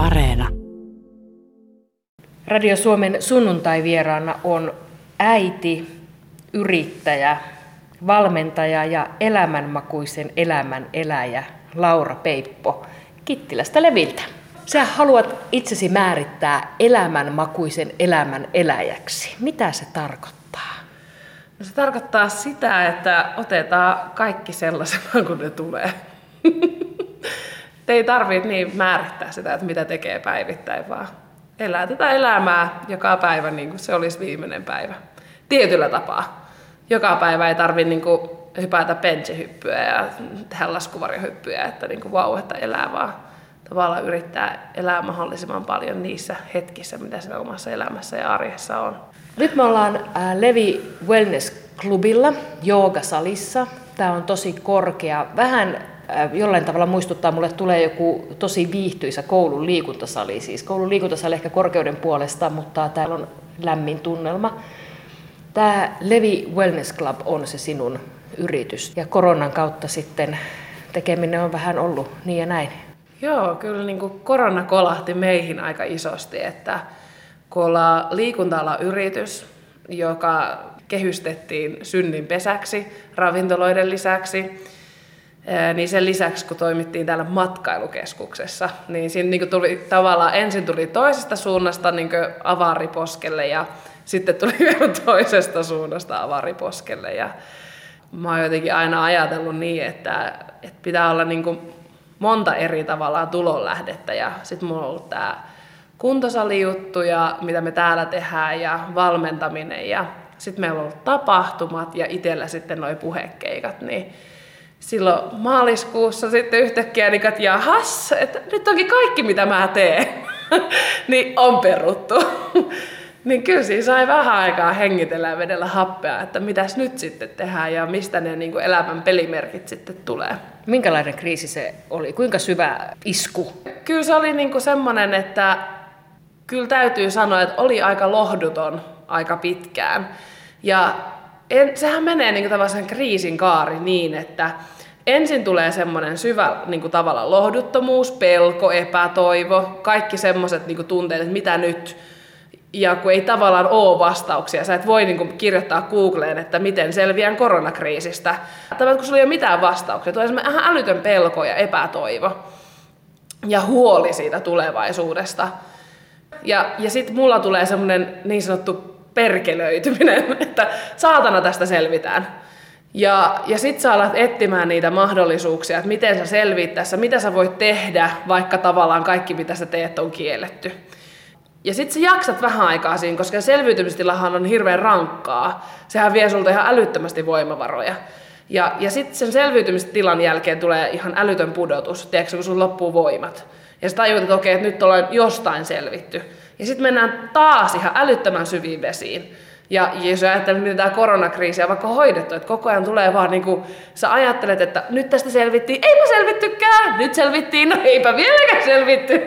Areena. Radio Suomen sunnuntai-vieraana on äiti, yrittäjä, valmentaja ja elämänmakuisen elämän eläjä Laura Peippo Kittilästä Leviltä. Sä haluat itsesi määrittää elämänmakuisen elämän eläjäksi. Mitä se tarkoittaa? No se tarkoittaa sitä, että otetaan kaikki sellaisena kuin ne tulee. ei tarvitse niin määrittää sitä, että mitä tekee päivittäin, vaan elää tätä elämää joka päivä niin kuin se olisi viimeinen päivä. Tietyllä tapaa. Joka päivä ei tarvitse niin kuin hypätä benchihyppyä ja tehdä laskuvarjohyppyjä, että niin kuin vau, että elää vaan tavallaan yrittää elää mahdollisimman paljon niissä hetkissä, mitä siinä omassa elämässä ja arjessa on. Nyt me ollaan Levi Wellness Clubilla, joogasalissa. Tämä on tosi korkea, vähän jollain tavalla muistuttaa, mulle tulee joku tosi viihtyisä koulun liikuntasali. Siis koulun liikuntasali ehkä korkeuden puolesta, mutta täällä on lämmin tunnelma. Tämä Levi Wellness Club on se sinun yritys. Ja koronan kautta sitten tekeminen on vähän ollut niin ja näin. Joo, kyllä niin kuin korona kolahti meihin aika isosti, että kun ollaan liikunta yritys, joka kehystettiin synnin pesäksi ravintoloiden lisäksi, niin sen lisäksi, kun toimittiin täällä matkailukeskuksessa, niin siinä niin tuli tavallaan, ensin tuli toisesta suunnasta niin avariposkelle ja sitten tuli vielä toisesta suunnasta avariposkelle. Ja mä oon jotenkin aina ajatellut niin, että, että pitää olla niin kuin monta eri tavallaan tulonlähdettä ja sitten mulla on ollut tämä kuntosalijuttu ja mitä me täällä tehdään ja valmentaminen ja sitten meillä on ollut tapahtumat ja itsellä sitten noi puhekeikat, niin silloin maaliskuussa sitten yhtäkkiä, niin että jahas, että nyt onkin kaikki mitä mä teen, niin on peruttu. niin kyllä siinä sai vähän aikaa hengitellä ja vedellä happea, että mitäs nyt sitten tehdään ja mistä ne niin kuin elämän pelimerkit sitten tulee. Minkälainen kriisi se oli? Kuinka syvä isku? Kyllä se oli niin kuin semmoinen, että kyllä täytyy sanoa, että oli aika lohduton aika pitkään. Ja en, sehän menee niin sen kriisin kaari niin, että ensin tulee semmoinen syvä niin kuin tavallaan lohduttomuus, pelko, epätoivo, kaikki semmoiset niin tunteet, että mitä nyt, ja kun ei tavallaan ole vastauksia, sä et voi niin kirjoittaa Googleen, että miten selviän koronakriisistä. Tavallaan kun sulla ei ole mitään vastauksia, tulee semmoinen älytön pelko ja epätoivo ja huoli siitä tulevaisuudesta. Ja, ja sitten mulla tulee semmoinen niin sanottu perkelöityminen, että saatana tästä selvitään. Ja, ja sitten sä alat etsimään niitä mahdollisuuksia, että miten sä selviit tässä, mitä sä voit tehdä, vaikka tavallaan kaikki mitä sä teet on kielletty. Ja sitten sä jaksat vähän aikaa siinä, koska selviytymistilahan on hirveän rankkaa. Sehän vie sulta ihan älyttömästi voimavaroja. Ja, ja sitten sen selviytymistilan jälkeen tulee ihan älytön pudotus, tiedätkö, kun sun loppuu voimat. Ja sä tajuut, että okei, että nyt ollaan jostain selvitty. Ja sitten mennään taas ihan älyttömän syviin vesiin. Ja jos ajattelet, miten tämä koronakriisi on vaikka hoidettu, että koko ajan tulee vaan niin kuin, sä ajattelet, että nyt tästä selvittiin, eipä selvittykään, nyt selvittiin, no eipä vieläkään selvitty.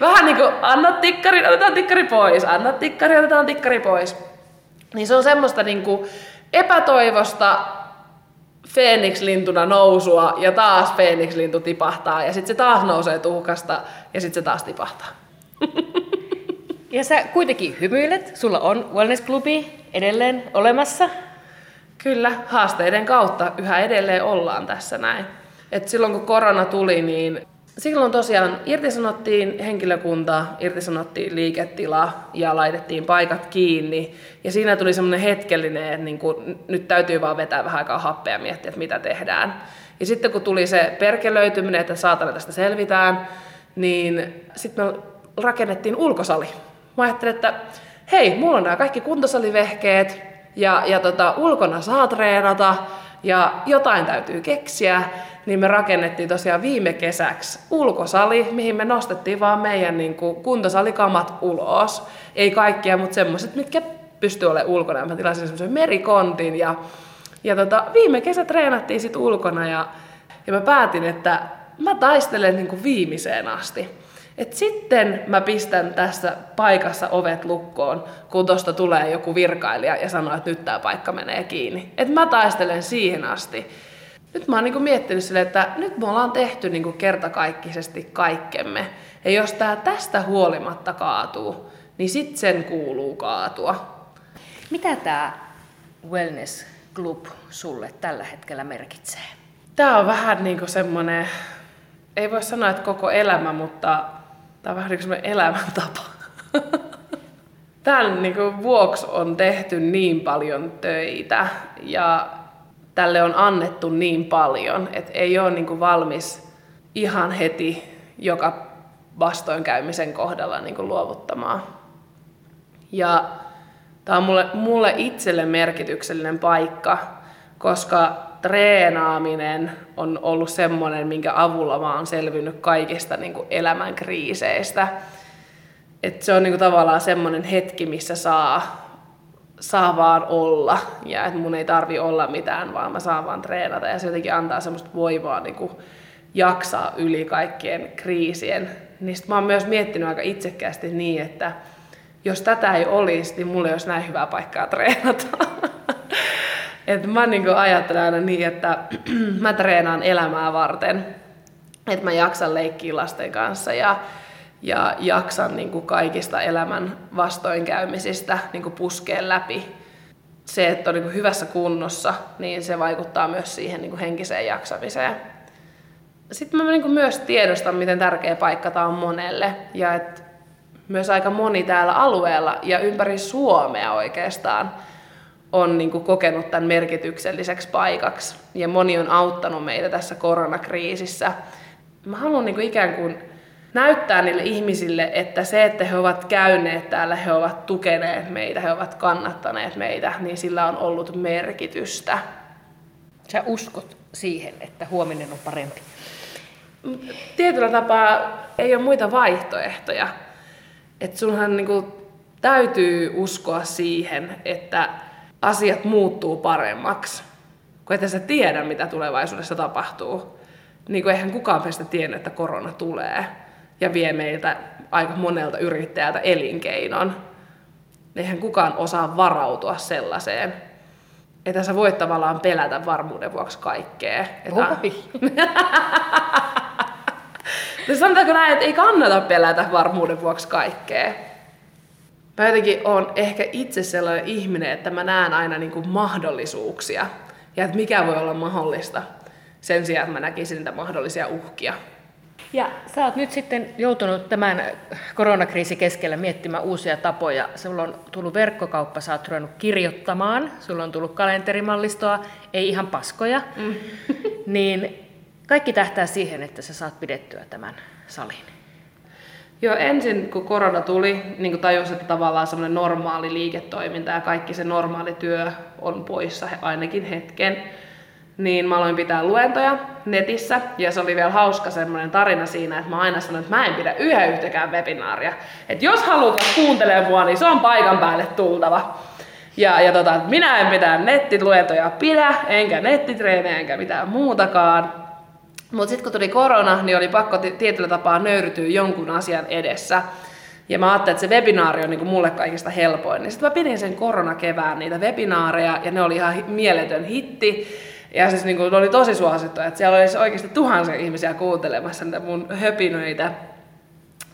Vähän niin kuin, anna tikkari, otetaan tikkari pois, anna tikkari, otetaan tikkari pois. Niin se on semmoista niin kuin epätoivosta, Phoenix-lintuna nousua ja taas Phoenix-lintu tipahtaa ja sitten se taas nousee tuhkasta ja sitten se taas tipahtaa. Ja sä kuitenkin hymyilet, sulla on wellness-klubi edelleen olemassa. Kyllä, haasteiden kautta yhä edelleen ollaan tässä näin. Et silloin kun korona tuli, niin silloin tosiaan irtisanottiin henkilökunta, irtisanottiin liiketila ja laitettiin paikat kiinni. Ja siinä tuli semmoinen hetkellinen, että niin kuin, nyt täytyy vaan vetää vähän aikaa happea ja miettiä, että mitä tehdään. Ja sitten kun tuli se perkelöityminen, että saatana tästä selvitään, niin sitten me rakennettiin ulkosali. Mä ajattelin, että hei, mulla on nämä kaikki kuntosalivehkeet ja, ja tota, ulkona saa treenata ja jotain täytyy keksiä, niin me rakennettiin tosiaan viime kesäksi ulkosali, mihin me nostettiin vaan meidän niin kuin, kuntosalikamat ulos. Ei kaikkia, mutta semmoiset, mitkä pystyy olemaan ulkona. Mä tilasin semmoisen merikontin ja, ja tota, viime kesä treenattiin sitten ulkona ja, ja mä päätin, että mä taistelen niin kuin viimeiseen asti. Et sitten mä pistän tässä paikassa ovet lukkoon, kun tuosta tulee joku virkailija ja sanoo, että nyt tämä paikka menee kiinni. Et mä taistelen siihen asti. nyt mä oon niin miettinyt sille, että nyt me ollaan tehty niin kertakaikkisesti kaikkemme. Ja jos tämä tästä huolimatta kaatuu, niin sitten sen kuuluu kaatua. Mitä tämä Wellness Club sulle tällä hetkellä merkitsee? Tämä on vähän niin kuin semmoinen, ei voi sanoa, että koko elämä, mutta tämä on vähän niin kuin elämäntapa. Tämän niin kuin vuoksi on tehty niin paljon töitä ja tälle on annettu niin paljon, että ei ole niin kuin valmis ihan heti joka vastoinkäymisen kohdalla niin kuin luovuttamaan. Ja tämä on mulle, mulle itselle merkityksellinen paikka, koska treenaaminen on ollut semmoinen, minkä avulla mä oon selvinnyt kaikista niin kuin elämän kriiseistä. Et se on niin kuin tavallaan semmoinen hetki, missä saa, saa vaan olla ja että mun ei tarvi olla mitään, vaan mä saan vaan treenata ja se jotenkin antaa semmoista voimaa niin kuin jaksaa yli kaikkien kriisien. Niin mä oon myös miettinyt aika itsekkäästi niin, että jos tätä ei olisi, niin mulla ei olisi näin hyvää paikkaa treenata. Et mä niin ajattelen aina niin, että mä treenaan elämää varten, että mä jaksan leikkiä lasten kanssa ja, ja jaksan niin kuin kaikista elämän vastoinkäymisistä niin kuin puskeen läpi. Se, että on niin kuin hyvässä kunnossa, niin se vaikuttaa myös siihen niin kuin henkiseen jaksamiseen. Sitten mä niin kuin myös tiedostan, miten tärkeä paikka tämä on monelle ja että myös aika moni täällä alueella ja ympäri Suomea oikeastaan on niin kuin kokenut tämän merkitykselliseksi paikaksi ja moni on auttanut meitä tässä koronakriisissä. Mä haluan niin kuin ikään kuin näyttää niille ihmisille, että se, että he ovat käyneet täällä, he ovat tukeneet meitä, he ovat kannattaneet meitä, niin sillä on ollut merkitystä. Sä uskot siihen, että huominen on parempi? Tietyllä tapaa ei ole muita vaihtoehtoja. Että sunhan niinku täytyy uskoa siihen, että asiat muuttuu paremmaksi. Kun et sä tiedä, mitä tulevaisuudessa tapahtuu. Niin kuin eihän kukaan meistä tiennyt, että korona tulee ja vie meiltä aika monelta yrittäjältä elinkeinon. Eihän kukaan osaa varautua sellaiseen. Että sä voit tavallaan pelätä varmuuden vuoksi kaikkea. Että... No sanotaanko näin, että ei kannata pelätä varmuuden vuoksi kaikkea. Mä jotenkin on ehkä itse sellainen ihminen, että mä näen aina niin kuin mahdollisuuksia ja että mikä voi olla mahdollista sen sijaan, että mä näkisin niitä mahdollisia uhkia. Ja sä oot nyt sitten joutunut tämän koronakriisin keskellä miettimään uusia tapoja. Sulla on tullut verkkokauppa, sä oot ruvennut kirjoittamaan, sulla on tullut kalenterimallistoa, ei ihan paskoja. Mm. niin kaikki tähtää siihen, että sä saat pidettyä tämän salin. Joo, ensin kun korona tuli, niin kuin tajus, että tavallaan semmoinen normaali liiketoiminta ja kaikki se normaali työ on poissa ainakin hetken, niin mä aloin pitää luentoja netissä ja se oli vielä hauska semmoinen tarina siinä, että mä aina sanoin, että mä en pidä yhä yhtäkään webinaaria. Että jos haluat kuuntelemaan mua, niin se on paikan päälle tultava. Ja, ja tota, minä en mitään nettiluentoja pidä, enkä nettitreenejä, enkä mitään muutakaan. Mutta sitten kun tuli korona, niin oli pakko tietyllä tapaa nöyrytyä jonkun asian edessä. Ja mä ajattelin, että se webinaari on niinku mulle kaikista helpoin. Niin sitten mä pidin sen koronakevään niitä webinaareja ja ne oli ihan mieletön hitti. Ja siis niinku, ne oli tosi suosittu, että siellä oli oikeasti tuhansia ihmisiä kuuntelemassa niitä mun höpinöitä.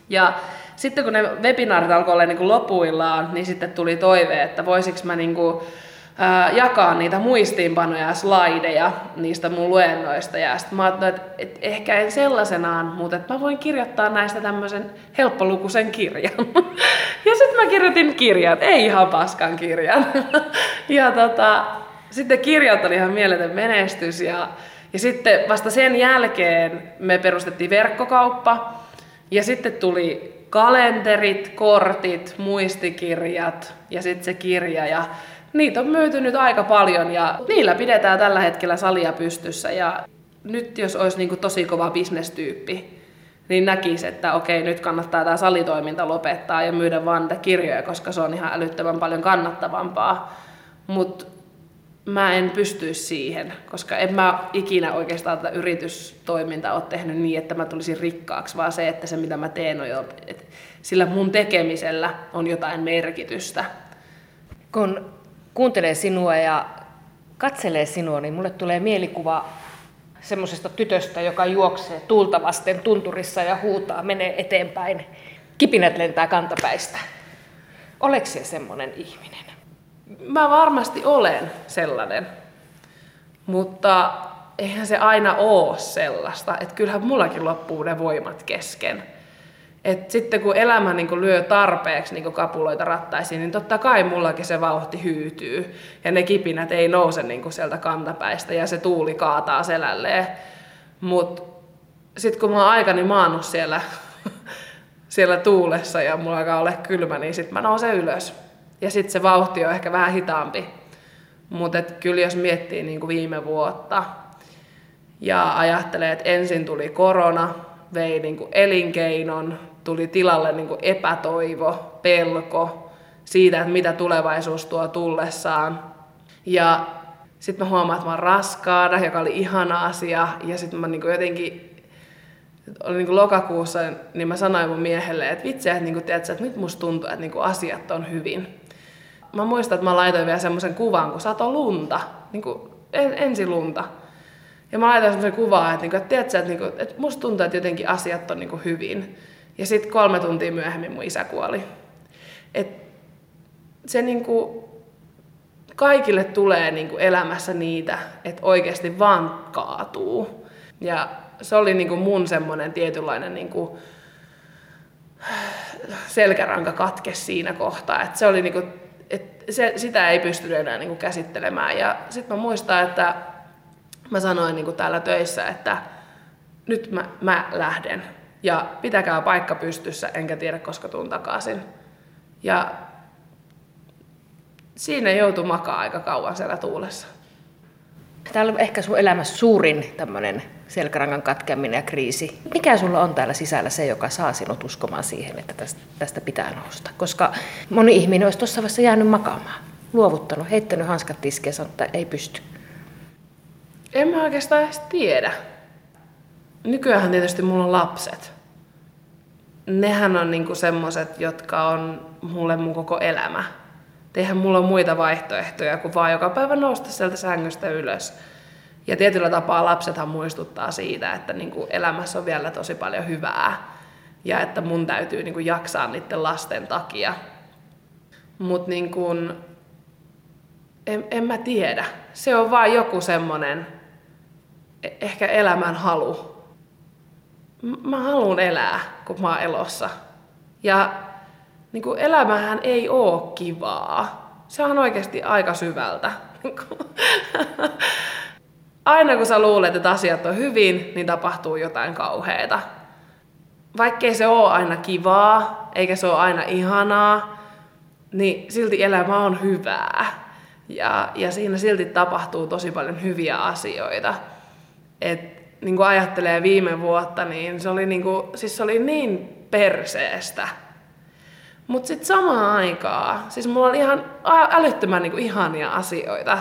Ja sitten kun ne webinaarit alkoi olla niinku lopuillaan, niin sitten tuli toive, että voisiko mä niinku jakaa niitä muistiinpanoja ja slaideja niistä mun luennoista. Ja sitten mä ajattelin, että, että ehkä en sellaisenaan, mutta että mä voin kirjoittaa näistä tämmöisen helppolukuisen kirjan. ja sitten mä kirjoitin kirjan, ei ihan paskan kirjan. ja tota, sitten kirjat oli ihan mieletön menestys ja, ja sitten vasta sen jälkeen me perustettiin verkkokauppa ja sitten tuli kalenterit, kortit, muistikirjat ja sitten se kirja ja Niitä on myyty nyt aika paljon ja niillä pidetään tällä hetkellä salia pystyssä ja nyt jos olisi niin kuin tosi kova bisnestyyppi, niin näkisi, että okei, nyt kannattaa tämä salitoiminta lopettaa ja myydä vaan niitä kirjoja, koska se on ihan älyttömän paljon kannattavampaa. Mutta mä en pystyisi siihen, koska en mä ikinä oikeastaan tätä yritystoimintaa ole tehnyt niin, että mä tulisin rikkaaksi, vaan se, että se mitä mä teen on jo, sillä mun tekemisellä on jotain merkitystä. Kun kuuntelee sinua ja katselee sinua, niin mulle tulee mielikuva semmoisesta tytöstä, joka juoksee tuulta vasten tunturissa ja huutaa, menee eteenpäin. Kipinät lentää kantapäistä. Oleks se semmoinen ihminen? Mä varmasti olen sellainen, mutta eihän se aina oo sellaista. Että kyllähän mullakin loppuu ne voimat kesken. Et sitten kun elämä niin lyö tarpeeksi niin kapuloita rattaisiin, niin totta kai mullakin se vauhti hyytyy. Ja ne kipinät ei nouse niin sieltä kantapäistä ja se tuuli kaataa selälleen. Mutta sitten kun mä oon aikani maannut siellä, siellä tuulessa ja mulla alkaa olla kylmä, niin sitten mä nousen ylös. Ja sitten se vauhti on ehkä vähän hitaampi. Mutta kyllä jos miettii niin viime vuotta ja ajattelee, että ensin tuli korona, vei niin elinkeinon, tuli tilalle niin epätoivo, pelko siitä, että mitä tulevaisuus tuo tullessaan. Ja sitten mä huomaan, että mä oon raskaana, joka oli ihana asia. Ja sitten mä niin jotenkin, oli niin lokakuussa, niin mä sanoin mun miehelle, että vitsi, että, niin kuin, tiedätkö, että nyt musta tuntuu, että niin asiat on hyvin. Mä muistan, että mä laitoin vielä semmoisen kuvan, kun sato lunta, niin kuin ensi lunta. Ja mä laitoin semmoisen kuvan, että, niin kuin, että, tiedätkö, että, niin kuin, että musta tuntuu, että jotenkin asiat on niin kuin hyvin. Ja sitten kolme tuntia myöhemmin mun isä kuoli. Et se niinku, kaikille tulee niinku elämässä niitä, että oikeasti vaan kaatuu. Ja se oli niinku mun semmoinen tietynlainen niinku selkäranka katke siinä kohtaa. Et se oli niinku, et se, sitä ei pystynyt enää niinku käsittelemään. Ja sitten mä muistan, että mä sanoin niinku täällä töissä, että nyt mä, mä lähden ja pitäkää paikka pystyssä, enkä tiedä koska tuun takaisin. Ja siinä joutui makaa aika kauan siellä tuulessa. Täällä on ehkä sun elämässä suurin tämmöinen selkärangan katkeminen ja kriisi. Mikä sulla on täällä sisällä se, joka saa sinut uskomaan siihen, että tästä, tästä pitää nousta? Koska moni ihminen olisi tuossa vaiheessa jäänyt makaamaan, luovuttanut, heittänyt hanskat tiskiin ja sanonut, että ei pysty. En mä oikeastaan edes tiedä nykyään tietysti mulla on lapset. Nehän on niinku semmoset, jotka on mulle mun koko elämä. Eihän mulla ole muita vaihtoehtoja kuin vaan joka päivä nousta sieltä sängystä ylös. Ja tietyllä tapaa lapsethan muistuttaa siitä, että niinku elämässä on vielä tosi paljon hyvää. Ja että mun täytyy niinku jaksaa niiden lasten takia. Mutta niinku, en, en mä tiedä. Se on vaan joku semmonen e-, ehkä elämän halu mä haluan elää, kun mä oon elossa. Ja niin kuin elämähän ei oo kivaa. Se on oikeasti aika syvältä. Aina kun sä luulet, että asiat on hyvin, niin tapahtuu jotain kauheita. Vaikkei se ole aina kivaa, eikä se ole aina ihanaa, niin silti elämä on hyvää. Ja, ja siinä silti tapahtuu tosi paljon hyviä asioita. Et niin kuin ajattelee viime vuotta, niin se oli, niin, kuin, siis se oli niin perseestä. Mutta sitten samaan aikaan, siis mulla oli ihan älyttömän niin kuin ihania asioita.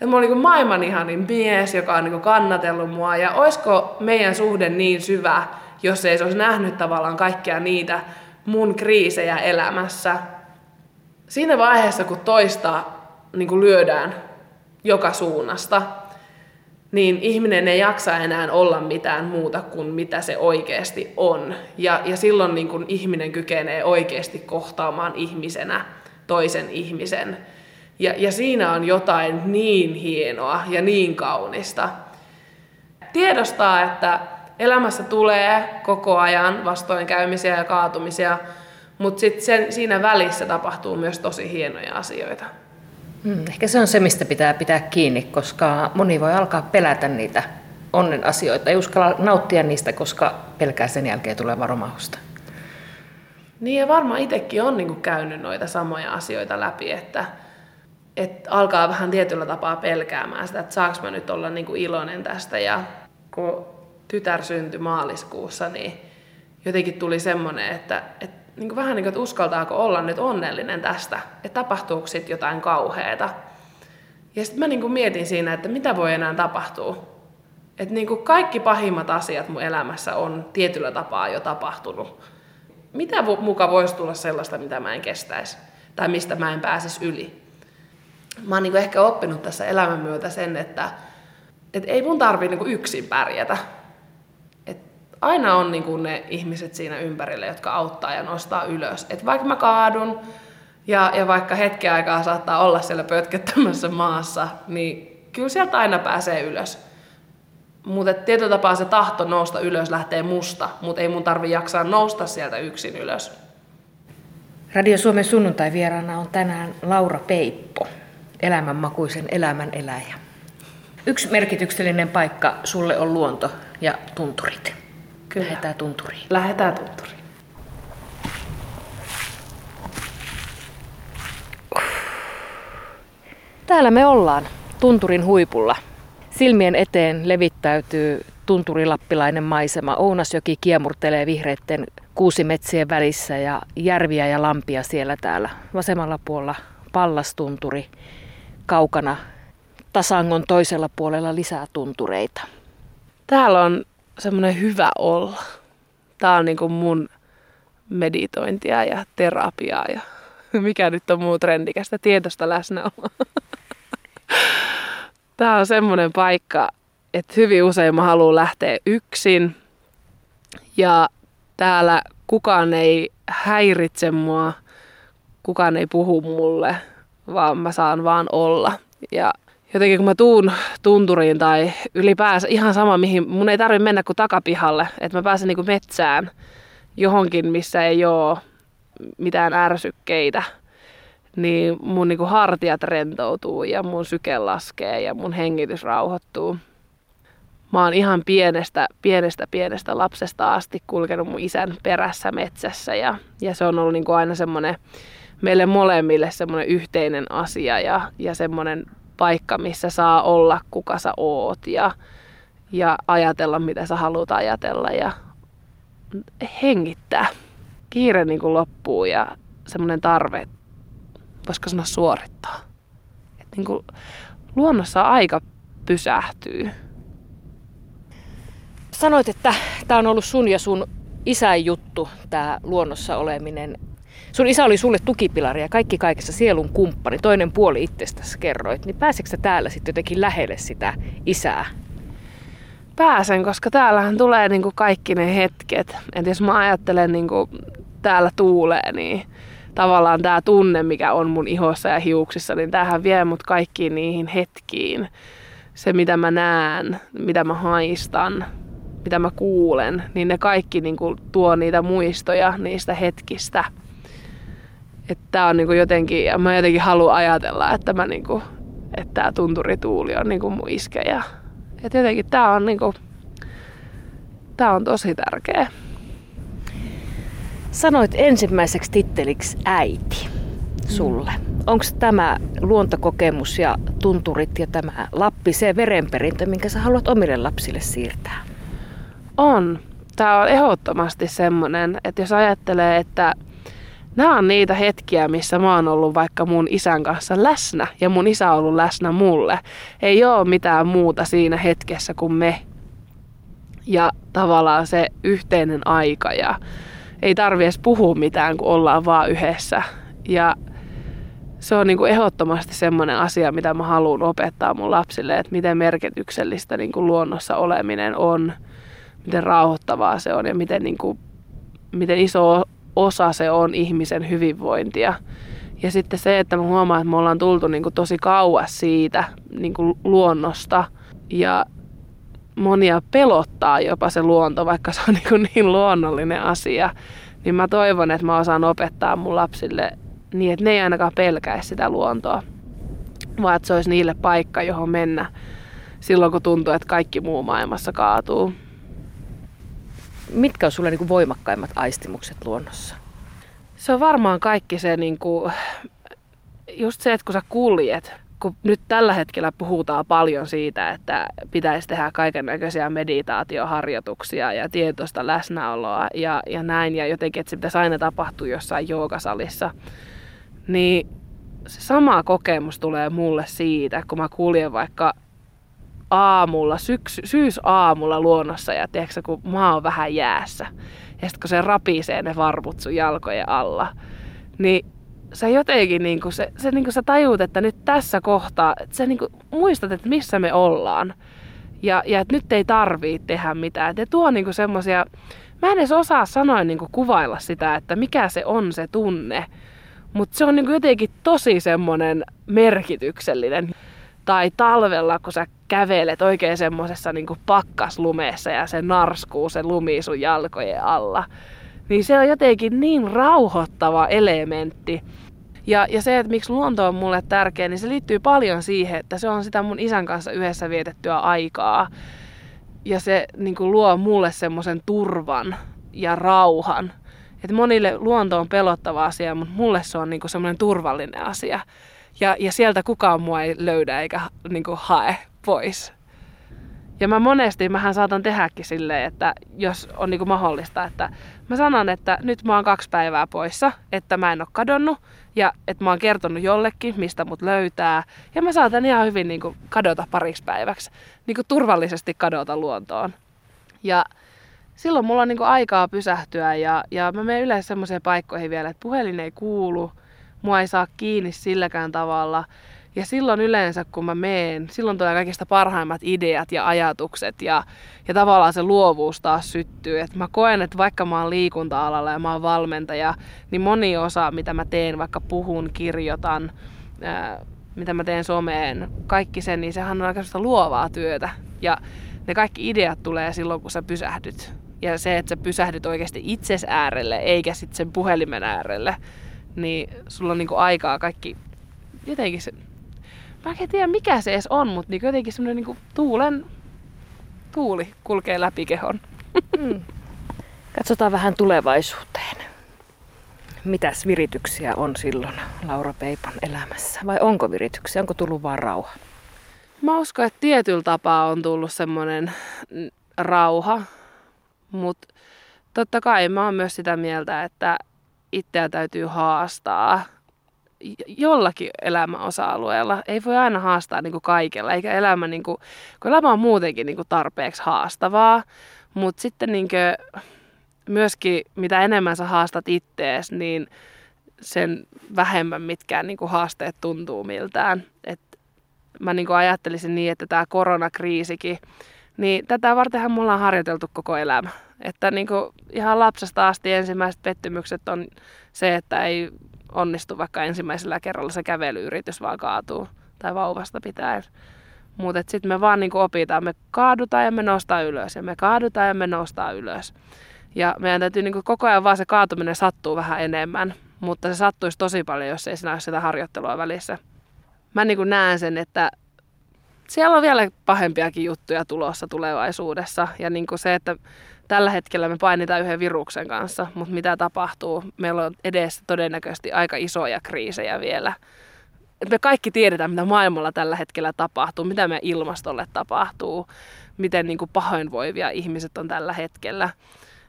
Et mulla oli niin maailman ihanin mies, joka on niin kuin kannatellut mua. Ja olisiko meidän suhde niin syvä, jos ei se olisi nähnyt tavallaan kaikkia niitä mun kriisejä elämässä. Siinä vaiheessa, kun toista niin kuin lyödään joka suunnasta, niin ihminen ei jaksa enää olla mitään muuta kuin mitä se oikeasti on. Ja, ja silloin niin kun ihminen kykenee oikeasti kohtaamaan ihmisenä toisen ihmisen. Ja, ja siinä on jotain niin hienoa ja niin kaunista. Tiedostaa, että elämässä tulee koko ajan vastoinkäymisiä ja kaatumisia, mutta sitten siinä välissä tapahtuu myös tosi hienoja asioita. Hmm, ehkä se on se, mistä pitää pitää kiinni, koska moni voi alkaa pelätä niitä onnen asioita. Ei uskalla nauttia niistä, koska pelkää sen jälkeen tulevaa romahusta. Niin ja varmaan itsekin on niin käynyt noita samoja asioita läpi, että, että alkaa vähän tietyllä tapaa pelkäämään sitä, että saanko mä nyt olla niin iloinen tästä. Ja kun tytär syntyi maaliskuussa, niin jotenkin tuli semmoinen, että, että niin kuin vähän niin kuin, että uskaltaako olla nyt onnellinen tästä, että tapahtuuko sitten jotain kauheata. Ja sitten mä niin kuin mietin siinä, että mitä voi enää tapahtua. Että niin kuin kaikki pahimmat asiat mun elämässä on tietyllä tapaa jo tapahtunut. Mitä muka voisi tulla sellaista, mitä mä en kestäisi? Tai mistä mä en pääsisi yli? Mä oon niin kuin ehkä oppinut tässä elämän myötä sen, että että ei mun tarvii niinku yksin pärjätä. Aina on niinku ne ihmiset siinä ympärillä, jotka auttaa ja nostaa ylös. Et vaikka mä kaadun ja, ja vaikka hetken aikaa saattaa olla siellä pötköttämässä maassa, niin kyllä sieltä aina pääsee ylös. Mutta tietyllä tapaa se tahto nousta ylös lähtee musta, mutta ei mun tarvi jaksaa nousta sieltä yksin ylös. Radio Suomen sunnuntai-vieraana on tänään Laura Peippo, elämänmakuisen elämän eläjä. Yksi merkityksellinen paikka sulle on luonto ja tunturit. Kyllä. Lähetään tunturiin. Lähetään tunturiin. Täällä me ollaan, tunturin huipulla. Silmien eteen levittäytyy tunturilappilainen maisema. Ounasjoki kiemurtelee vihreitten kuusimetsien välissä ja järviä ja lampia siellä täällä. Vasemmalla puolella pallastunturi, kaukana tasangon toisella puolella lisää tuntureita. Täällä on semmoinen hyvä olla. Tää on niinku mun meditointia ja terapiaa ja mikä nyt on muu trendikästä tietoista läsnäoloa. Tää on semmoinen paikka, että hyvin usein mä haluan lähteä yksin ja täällä kukaan ei häiritse mua, kukaan ei puhu mulle, vaan mä saan vaan olla. Ja jotenkin kun mä tuun tunturiin tai ylipäänsä ihan sama mihin, mun ei tarvitse mennä kuin takapihalle, että mä pääsen niinku metsään johonkin, missä ei ole mitään ärsykkeitä, niin mun niinku hartiat rentoutuu ja mun syke laskee ja mun hengitys rauhoittuu. Mä oon ihan pienestä, pienestä, pienestä lapsesta asti kulkenut mun isän perässä metsässä ja, ja se on ollut niinku aina semmoinen meille molemmille semmoinen yhteinen asia ja, ja semmoinen paikka, missä saa olla kuka sä oot ja, ja ajatella mitä sä haluat ajatella ja hengittää. Kiire niin kuin loppuu ja semmoinen tarve, voisiko sanoa suorittaa. Et niin kuin luonnossa aika pysähtyy. Sanoit, että tämä on ollut sun ja sun isän juttu, tämä luonnossa oleminen. Sun isä oli sulle tukipilari ja kaikki kaikessa sielun kumppani, toinen puoli itsestäsi kerroit. Niin pääseekö sä täällä sitten jotenkin lähelle sitä isää? Pääsen, koska täällähän tulee niinku kaikki ne hetket. Et jos mä ajattelen niinku täällä tuulee, niin tavallaan tämä tunne, mikä on mun ihossa ja hiuksissa, niin tämähän vie mut kaikkiin niihin hetkiin. Se, mitä mä näen, mitä mä haistan, mitä mä kuulen, niin ne kaikki niin kuin, tuo niitä muistoja niistä hetkistä. Että tää on niin kuin jotenkin, ja mä jotenkin haluan ajatella, että mä niin kuin, että tää tunturituuli on niin kuin mun iskeä. Että jotenkin tää on niin kuin, tää on tosi tärkeä. Sanoit ensimmäiseksi titteliksi äiti sulle. Mm. Onko tämä luontokokemus ja tunturit ja tämä Lappi se verenperintö, minkä sä haluat omille lapsille siirtää? On. Tämä on ehdottomasti semmoinen, että jos ajattelee, että nämä on niitä hetkiä, missä mä oon ollut vaikka mun isän kanssa läsnä ja mun isä on ollut läsnä mulle. Ei ole mitään muuta siinä hetkessä kuin me. Ja tavallaan se yhteinen aika ja ei tarvi edes puhua mitään, kun ollaan vaan yhdessä. Ja se on niin kuin ehdottomasti semmoinen asia, mitä mä haluan opettaa mun lapsille, että miten merkityksellistä niin kuin luonnossa oleminen on, miten rauhoittavaa se on ja miten, niin kuin, miten iso osa se on ihmisen hyvinvointia. Ja sitten se, että mä huomaan, että me ollaan tultu niin kuin tosi kauas siitä niin kuin luonnosta ja monia pelottaa jopa se luonto, vaikka se on niin, kuin niin luonnollinen asia. Niin mä toivon, että mä osaan opettaa mun lapsille niin, että ne ei ainakaan pelkäisi sitä luontoa, vaan että se olisi niille paikka, johon mennä silloin, kun tuntuu, että kaikki muu maailmassa kaatuu. Mitkä on sulle niin kuin voimakkaimmat aistimukset luonnossa? Se on varmaan kaikki se, niin kuin, just se, että kun sä kuljet, kun nyt tällä hetkellä puhutaan paljon siitä, että pitäisi tehdä kaiken näköisiä meditaatioharjoituksia ja tietoista läsnäoloa ja, ja näin, ja jotenkin, että se pitäisi aina tapahtua jossain joogasalissa, niin se sama kokemus tulee mulle siitä, kun mä kuljen vaikka aamulla, syksy, syysaamulla luonnossa ja tiedätkö, kun maa on vähän jäässä. Ja sitten kun se rapisee ne varvut sun jalkojen alla, niin sä jotenkin niin kuin se, se niin kuin sä tajuut, että nyt tässä kohtaa, että sä niin kuin muistat, että missä me ollaan. Ja, ja että nyt ei tarvii tehdä mitään. Et tuo niinku semmosia, mä en edes osaa sanoa niinku kuvailla sitä, että mikä se on se tunne. Mutta se on niinku jotenkin tosi semmoinen merkityksellinen. Tai talvella, kun sä kävelet oikein semmoisessa niinku pakkaslumeessa ja se narskuu se lumi sun jalkojen alla. Niin se on jotenkin niin rauhoittava elementti. Ja, ja se, että miksi luonto on mulle tärkeä, niin se liittyy paljon siihen, että se on sitä mun isän kanssa yhdessä vietettyä aikaa. Ja se niin kuin luo mulle semmoisen turvan ja rauhan. Että monille luonto on pelottava asia, mutta mulle se on niin semmoinen turvallinen asia. Ja, ja sieltä kukaan mua ei löydä eikä niin kuin hae pois. Ja mä monesti, mähän saatan tehdäkin silleen, että jos on niin kuin mahdollista, että mä sanon, että nyt mä oon kaksi päivää poissa, että mä en ole kadonnut ja että mä oon kertonut jollekin, mistä mut löytää. Ja mä saatan ihan hyvin niin kuin kadota pariksi päiväksi, niin kuin turvallisesti kadota luontoon. Ja silloin mulla on niin kuin aikaa pysähtyä ja, ja mä menen yleensä semmoiseen paikkoihin vielä, että puhelin ei kuulu, mua ei saa kiinni silläkään tavalla – ja silloin yleensä, kun mä meen, silloin tulee kaikista parhaimmat ideat ja ajatukset ja, ja tavallaan se luovuus taas syttyy. Et mä koen, että vaikka mä oon liikunta-alalla ja mä oon valmentaja, niin moni osa, mitä mä teen, vaikka puhun, kirjoitan, ää, mitä mä teen someen, kaikki se, niin sehän on aika luovaa työtä. Ja ne kaikki ideat tulee silloin, kun sä pysähdyt. Ja se, että sä pysähdyt oikeasti itses äärelle, eikä sitten sen puhelimen äärelle, niin sulla on niinku aikaa kaikki jotenkin se, mä en tiedä mikä se edes on, mutta niin jotenkin semmoinen niin tuulen, tuuli kulkee läpi kehon. Mm. Katsotaan vähän tulevaisuuteen. Mitäs virityksiä on silloin Laura Peipan elämässä? Vai onko virityksiä? Onko tullut vaan rauha? Mä uskon, että tietyllä tapaa on tullut semmoinen rauha, mutta totta kai mä oon myös sitä mieltä, että itseä täytyy haastaa jollakin elämäosa-alueella. Ei voi aina haastaa niin kuin kaikella, eikä elämä, niin kuin, kun elämä on muutenkin niin kuin tarpeeksi haastavaa, mutta sitten niin kuin, myöskin mitä enemmän sä haastat ittees, niin sen vähemmän mitkään niin kuin haasteet tuntuu miltään. Et mä niin kuin ajattelisin niin, että tämä koronakriisikin, niin tätä vartenhan mulla on harjoiteltu koko elämä. Että niin kuin ihan lapsesta asti ensimmäiset pettymykset on se, että ei onnistu vaikka ensimmäisellä kerralla se kävelyyritys vaan kaatuu tai vauvasta pitää. Mutta sitten me vaan niinku opitaan, me kaadutaan ja me nostaa ylös ja me kaadutaan ja me nostaa ylös. Ja meidän täytyy niinku koko ajan vaan se kaatuminen sattuu vähän enemmän, mutta se sattuisi tosi paljon, jos ei siinä ole sitä harjoittelua välissä. Mä niinku näen sen, että siellä on vielä pahempiakin juttuja tulossa tulevaisuudessa. Ja niinku se, että tällä hetkellä me painitaan yhden viruksen kanssa, mutta mitä tapahtuu? Meillä on edessä todennäköisesti aika isoja kriisejä vielä. Et me kaikki tiedetään, mitä maailmalla tällä hetkellä tapahtuu, mitä meidän ilmastolle tapahtuu, miten niin kuin pahoinvoivia ihmiset on tällä hetkellä.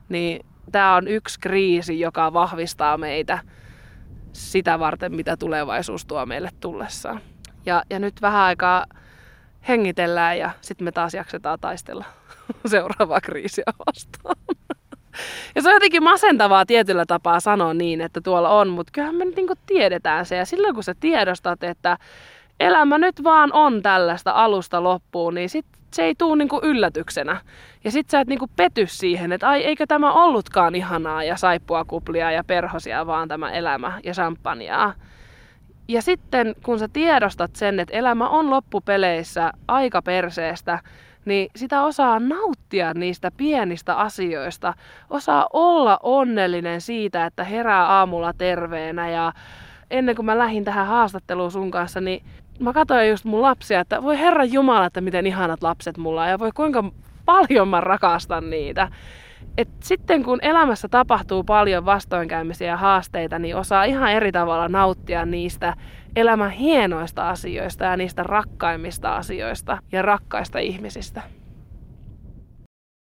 Niin tämä on yksi kriisi, joka vahvistaa meitä sitä varten, mitä tulevaisuus tuo meille tullessaan. Ja, ja nyt vähän aikaa hengitellään ja sitten me taas jaksetaan taistella seuraavaa kriisiä vastaan. Ja se on jotenkin masentavaa tietyllä tapaa sanoa niin, että tuolla on, mutta kyllähän me nyt niin tiedetään se. Ja silloin kun sä tiedostat, että elämä nyt vaan on tällaista alusta loppuun, niin sit se ei tule niinku yllätyksenä. Ja sit sä et niinku pety siihen, että ai eikö tämä ollutkaan ihanaa ja saippua kuplia ja perhosia, vaan tämä elämä ja champagnea. Ja sitten kun sä tiedostat sen, että elämä on loppupeleissä aika perseestä, niin sitä osaa nauttia niistä pienistä asioista. Osaa olla onnellinen siitä, että herää aamulla terveenä ja ennen kuin mä lähdin tähän haastatteluun sun kanssa, niin mä katsoin just mun lapsia, että voi herra Jumala, että miten ihanat lapset mulla on ja voi kuinka paljon mä rakastan niitä. Et sitten kun elämässä tapahtuu paljon vastoinkäymisiä ja haasteita, niin osaa ihan eri tavalla nauttia niistä elämän hienoista asioista ja niistä rakkaimmista asioista ja rakkaista ihmisistä.